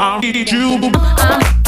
you uh-huh.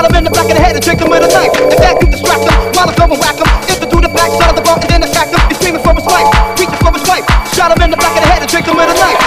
Shot him in the back of the head and tricked him with a knife. And that to distract him while I go and whack him. Into through the back, shot of the bone and then attacked him. He's screaming for his life, reaching for his life. Shot him in the back of the head and tricked him with a knife.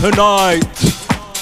Tonight.